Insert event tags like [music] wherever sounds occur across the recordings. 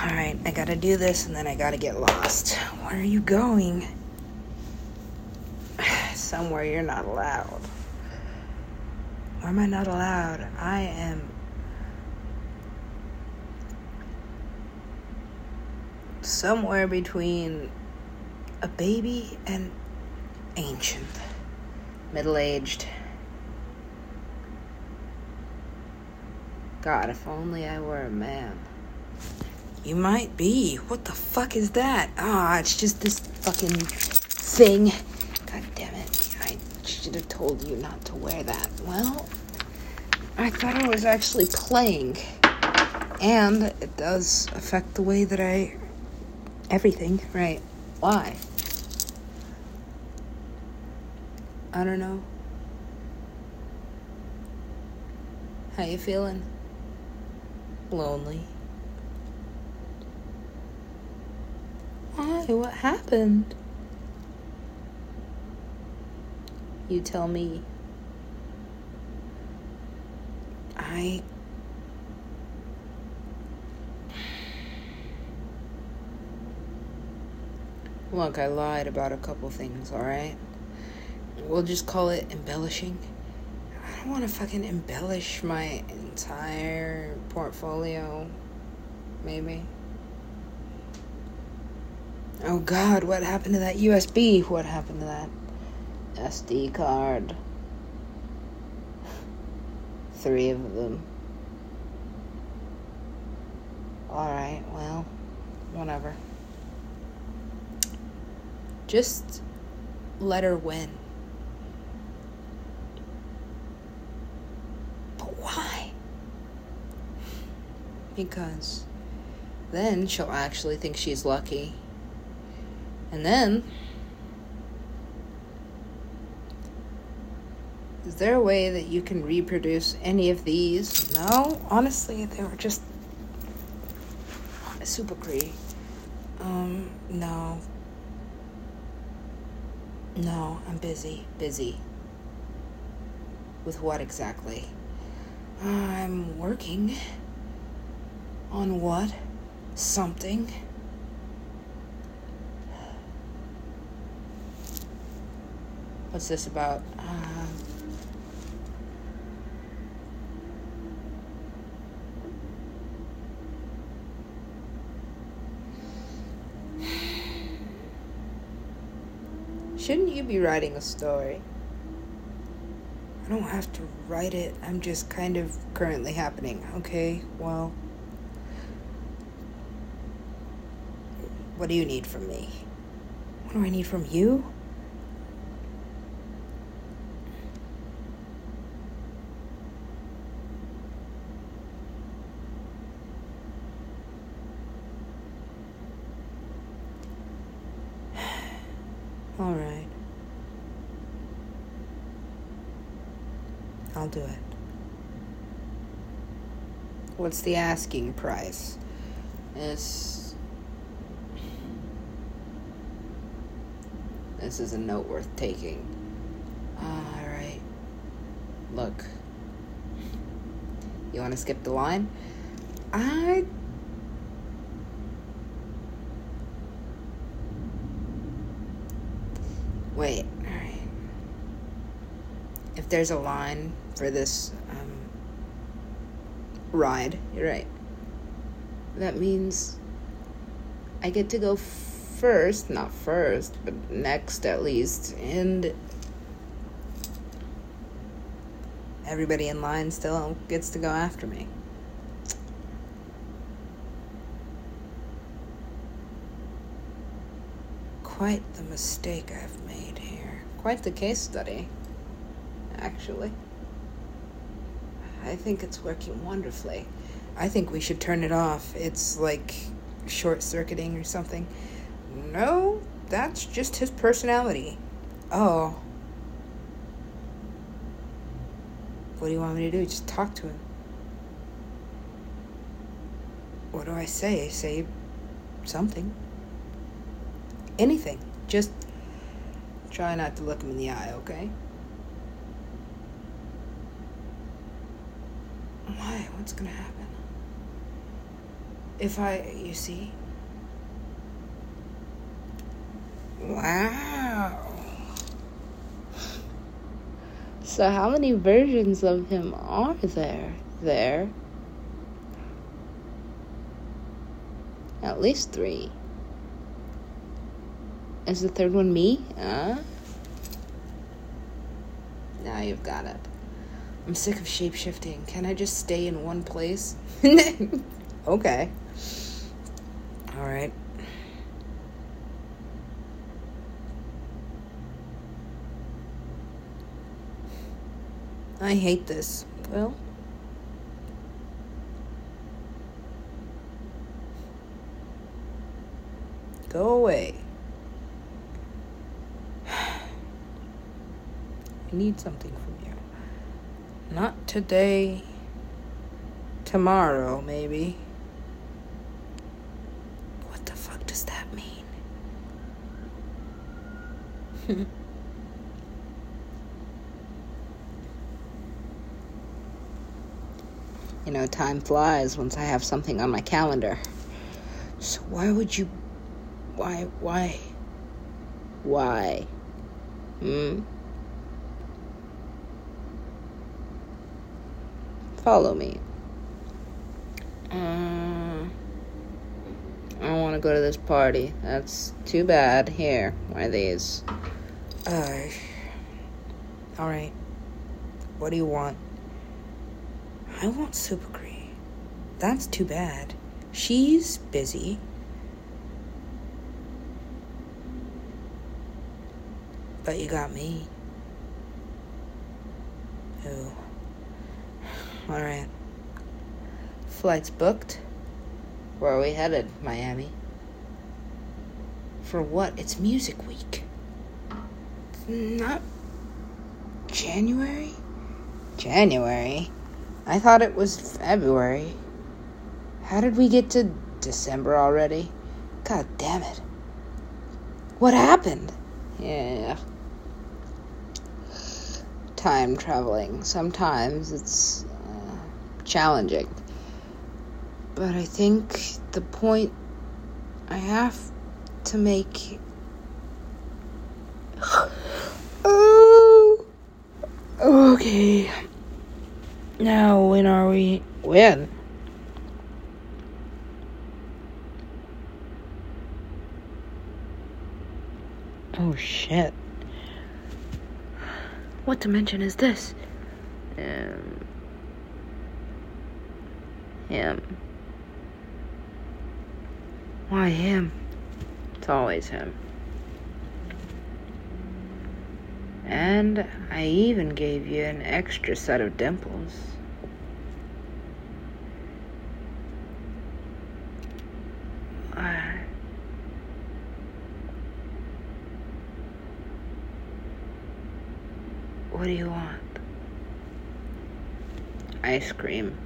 Alright, I gotta do this and then I gotta get lost. Where are you going? [sighs] Somewhere you're not allowed. Why am I not allowed? I am. Somewhere between a baby and ancient, middle aged. God, if only I were a man. You might be. What the fuck is that? Ah, it's just this fucking thing. God damn it. I should have told you not to wear that. Well, I thought I was actually playing. And it does affect the way that I. Everything, right? Why? I don't know. How you feeling? Lonely. Why? What happened? You tell me. I. Look, I lied about a couple things, alright? We'll just call it embellishing. I don't want to fucking embellish my entire portfolio. Maybe. Oh god, what happened to that USB? What happened to that SD card? Three of them. Alright, well, whatever. Just let her win. But why? Because then she'll actually think she's lucky. And then. Is there a way that you can reproduce any of these? No, honestly, they were just super pretty. Um, no. No, I'm busy. Busy. With what exactly? I'm working. On what? Something. What's this about? [sighs] Shouldn't you be writing a story? I don't have to write it. I'm just kind of currently happening. Okay, well. What do you need from me? What do I need from you? All right. I'll do it. What's the asking price? This. This is a note worth taking. All right. Look. You want to skip the line? I Wait, alright. If there's a line for this ride, you're right. That means I get to go first, not first, but next at least, and everybody in line still gets to go after me. Quite the mistake I've made here. Quite the case study, actually. I think it's working wonderfully. I think we should turn it off. It's like short circuiting or something. No, that's just his personality. Oh. What do you want me to do? Just talk to him. What do I say? Say something. Anything. Just try not to look him in the eye, okay? Why? What's gonna happen? if I, you see? Wow. So, how many versions of him are there? There? At least three. Is the third one me? Huh? Now you've got it. I'm sick of shape shifting. Can I just stay in one place? [laughs] okay. Alright. I hate this. Well, go away. [sighs] I need something from. Not today. Tomorrow, maybe. What the fuck does that mean? [laughs] you know, time flies once I have something on my calendar. So why would you. Why? Why? Why? Hmm? Follow me. Uh, I don't want to go to this party. That's too bad. Here, why these? Uh, alright. What do you want? I want Supergree. That's too bad. She's busy. But you got me. Oh. Alright. Flights booked. Where are we headed? Miami. For what? It's music week. Not January? January? I thought it was February. How did we get to December already? God damn it. What happened? Yeah. Time traveling. Sometimes it's challenging. But I think the point I have to make. oh. [sighs] Okay. Now, when are we? When? Oh shit. What dimension is this? Um. Him. Why him? It's always him. And I even gave you an extra set of dimples. What do you want? Ice cream.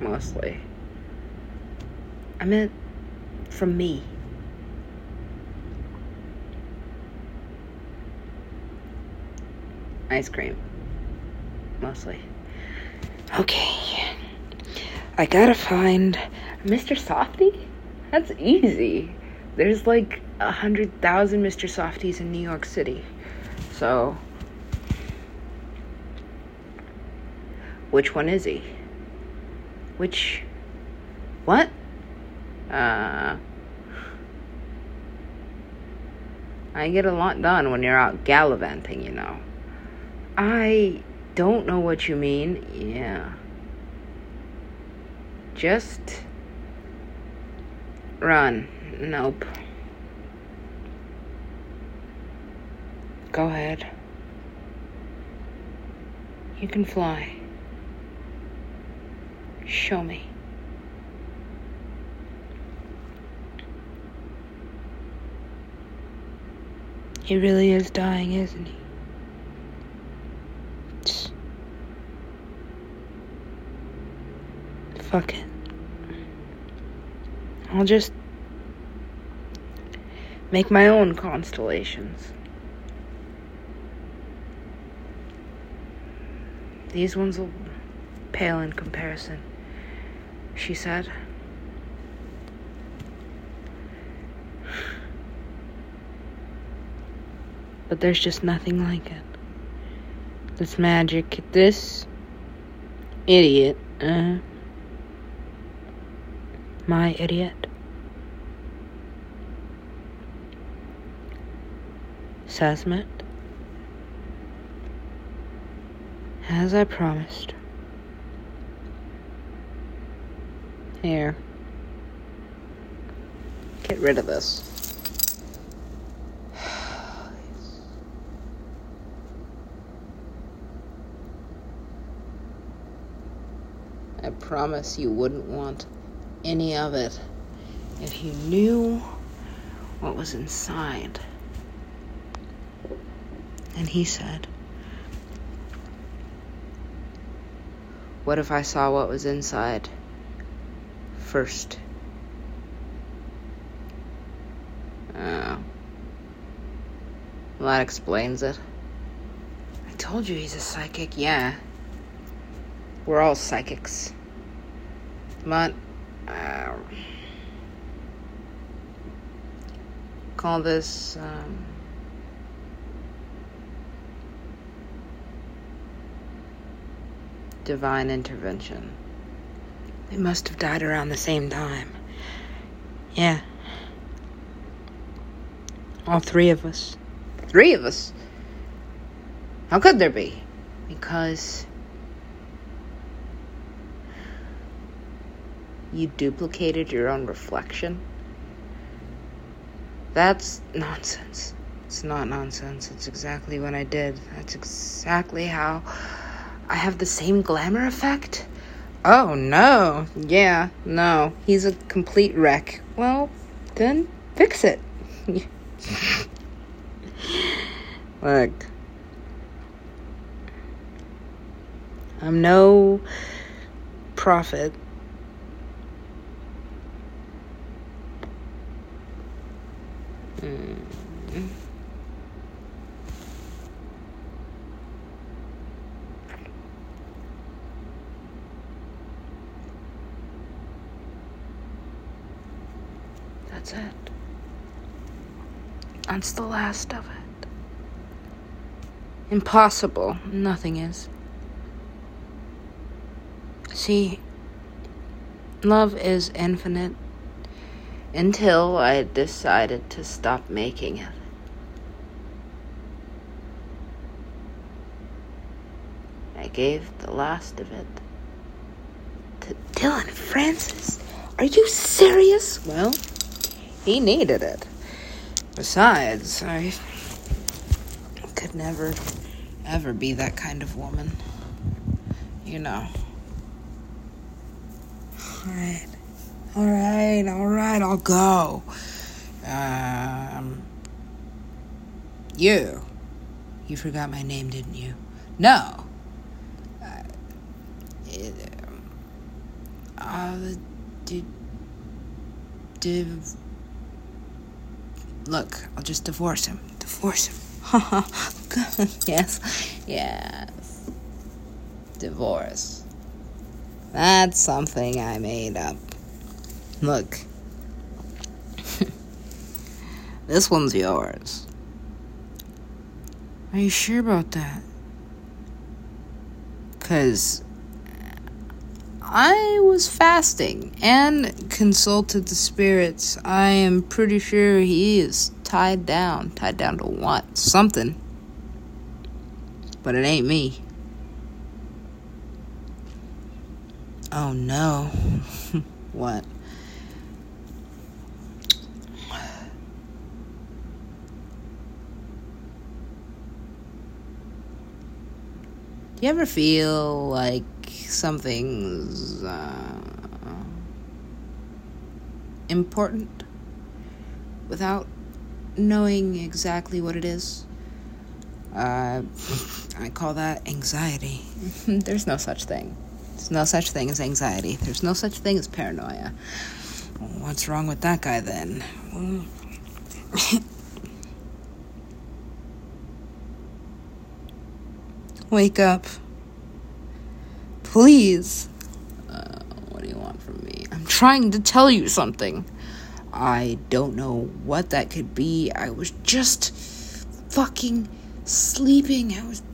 Mostly. I meant from me. ice cream. Mostly. Okay. I gotta find Mr. Softee? That's easy. There's like a hundred thousand Mr. Softees in New York City. So. Which one is he? Which. What? Uh. I get a lot done when you're out gallivanting, you know. I don't know what you mean. Yeah. Just run. Nope. Go ahead. You can fly. Show me. He really is dying, isn't he? Fuck it. I'll just make my own constellations. These ones will pale in comparison. She said. But there's just nothing like it. This magic, this idiot, uh, my idiot, Sasmet, as I promised. Here. Get rid of this. [sighs] I promise you wouldn't want any of it if you knew what was inside. And he said, What if I saw what was inside? First. Oh. Well, that explains it. I told you he's a psychic, yeah. We're all psychics. But, uh, call this, um, divine intervention. They must have died around the same time. Yeah. All three of us. Three of us? How could there be? Because you duplicated your own reflection? That's nonsense. It's not nonsense. It's exactly what I did. That's exactly how I have the same glamour effect Oh no. Yeah, no. He's a complete wreck. Well, then fix it. [laughs] Look. I'm no prophet. Mm. That's it. That's the last of it. Impossible. Nothing is. See, love is infinite until I decided to stop making it. I gave the last of it to Dylan Francis. Are you serious? Well, he needed it. Besides, I could never, ever be that kind of woman. You know. Alright. Alright, alright, I'll go. Um. You. You forgot my name, didn't you? No. Uh, it, um, uh, did. Div. Look, I'll just divorce him. Divorce him. Ha [laughs] ha yes, yes. Divorce. That's something I made up. Look. [laughs] this one's yours. Are you sure about that? Because I was fasting and consulted the spirits. I am pretty sure he is tied down. Tied down to what? Something. But it ain't me. Oh no. [laughs] what? Do you ever feel like something's uh, important without knowing exactly what it is. Uh, [laughs] I call that anxiety. [laughs] There's no such thing. There's no such thing as anxiety. There's no such thing as paranoia. What's wrong with that guy then? [laughs] Wake up. Please. Uh, what do you want from me? I'm trying to tell you something. I don't know what that could be. I was just fucking sleeping. I was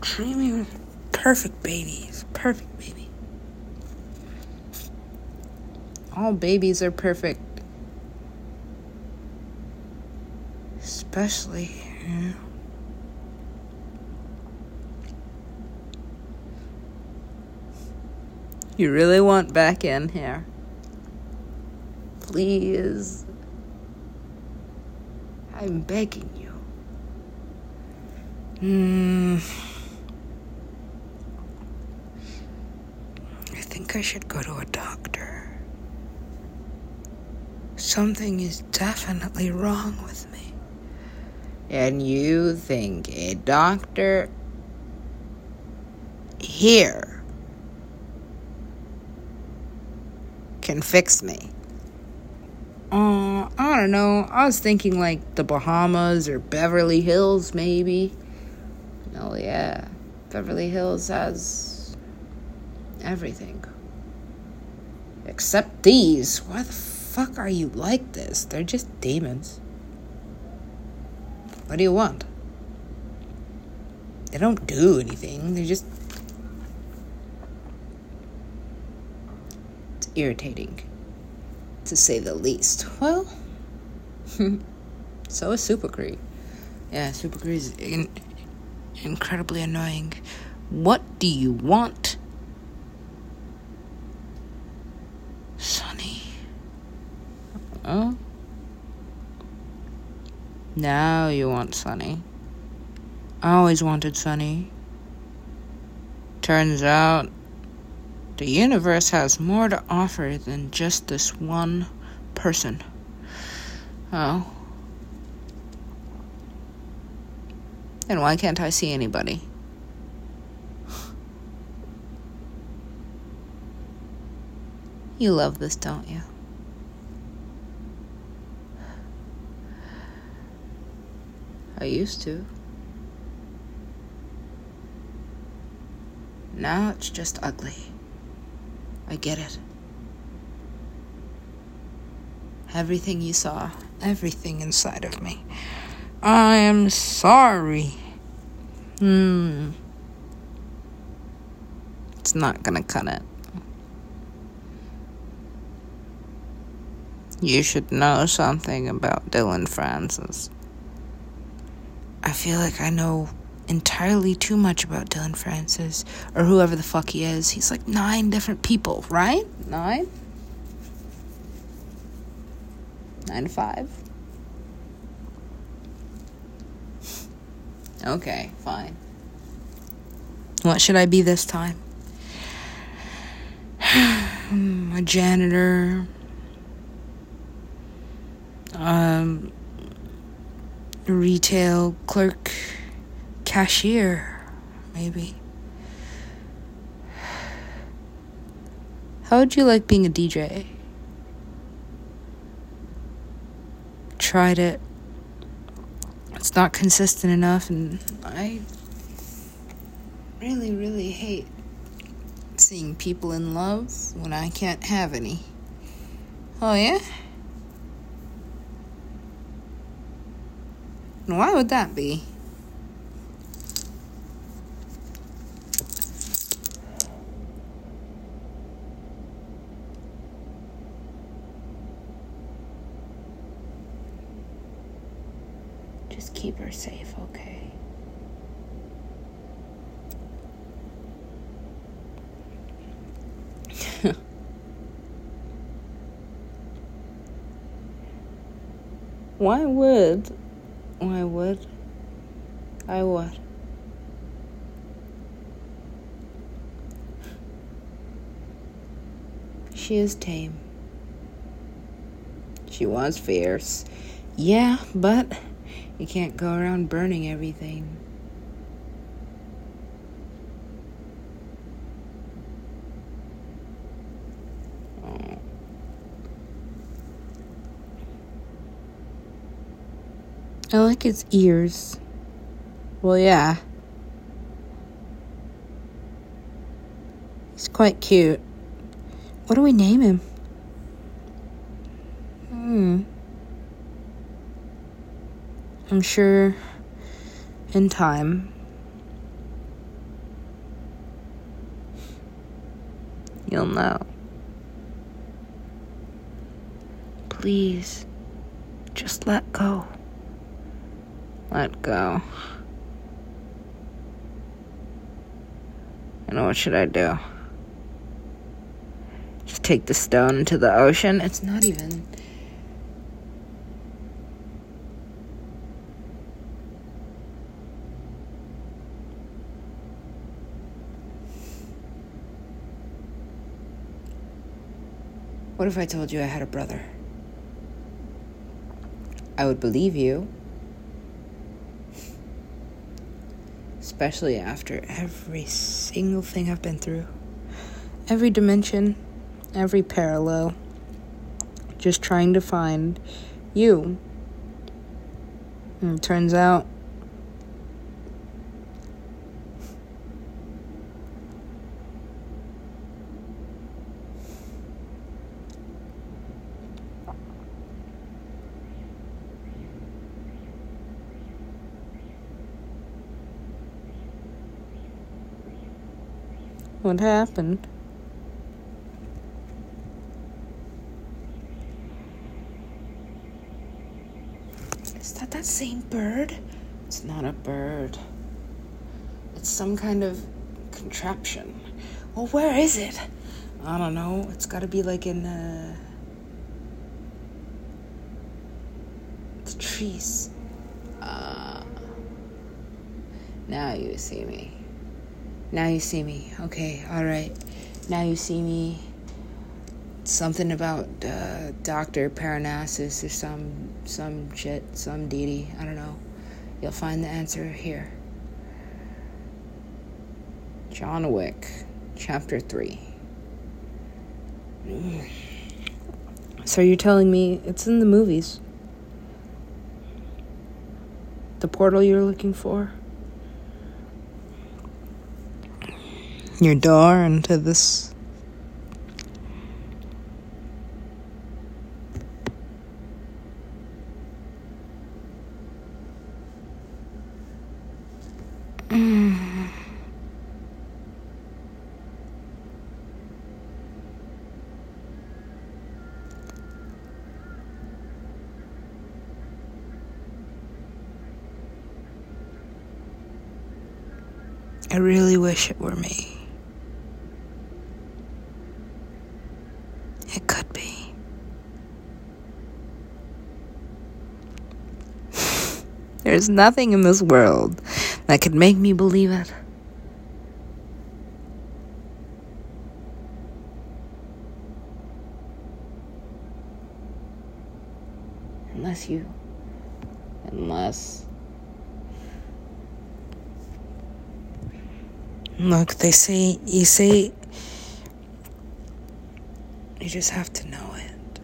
dreaming. Perfect babies. Perfect baby. All babies are perfect. Especially, you. You really want back in here? Please. I'm begging you. Hmm. I think I should go to a doctor. Something is definitely wrong with me. And you think a doctor here can fix me. Uh, I don't know. I was thinking like the Bahamas or Beverly Hills, maybe. Oh, yeah. Beverly Hills has everything. Except these. Why the fuck are you like this? They're just demons. What do you want? They don't do anything, they just irritating, to say the least. Well, [laughs] so is Super Cree. Yeah, Super Cree is in- incredibly annoying. What do you want? Sonny. Oh? Now you want Sonny. I always wanted Sonny. Turns out the universe has more to offer than just this one person. Oh. Then why can't I see anybody? You love this, don't you? I used to. Now it's just ugly. I get it. Everything you saw, everything inside of me. I am sorry. Hmm. It's not gonna cut it. You should know something about Dylan Francis. I feel like I know entirely too much about Dylan Francis or whoever the fuck he is. He's like nine different people, right? Nine? Nine to five? Okay, fine. What should I be this time? [sighs] A janitor. Um, retail clerk cashier, maybe. How would you like being a DJ? Tried it. It's not consistent enough, and I really, really hate seeing people in love when I can't have any. Oh, yeah? why would that be? Her safe, okay? [laughs] Why would? Why would? I what? She is tame. She was fierce. Yeah, but you can't go around burning everything. I like its ears. Well, yeah. He's quite cute. What do we name him? Hmm. I'm sure in time you'll know. Please, just let go. Let go. And what should I do? Just take the stone into the ocean? It's not even. What if I told you I had a brother? I would believe you. Especially after every single thing I've been through. Every dimension, every parallel. Just trying to find you. And it turns out What happened? Is that that same bird? It's not a bird. It's some kind of contraption. Well, where is it? I don't know. It's got to be like in uh, the trees. Uh, now you see me. Now you see me. Okay, all right. Now you see me. Something about uh, Doctor Parnassus or some some shit, some deity. I don't know. You'll find the answer here. John Wick, Chapter Three. So you're telling me it's in the movies? The portal you're looking for? Your door into this [sighs] I really wish it were me. There's nothing in this world that could make me believe it. Unless you. Unless. Look, they say, you say, you just have to know it.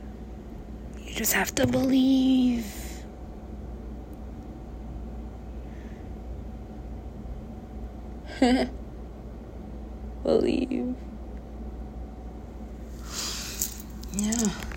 You just have to believe. [laughs] Believe. Yeah.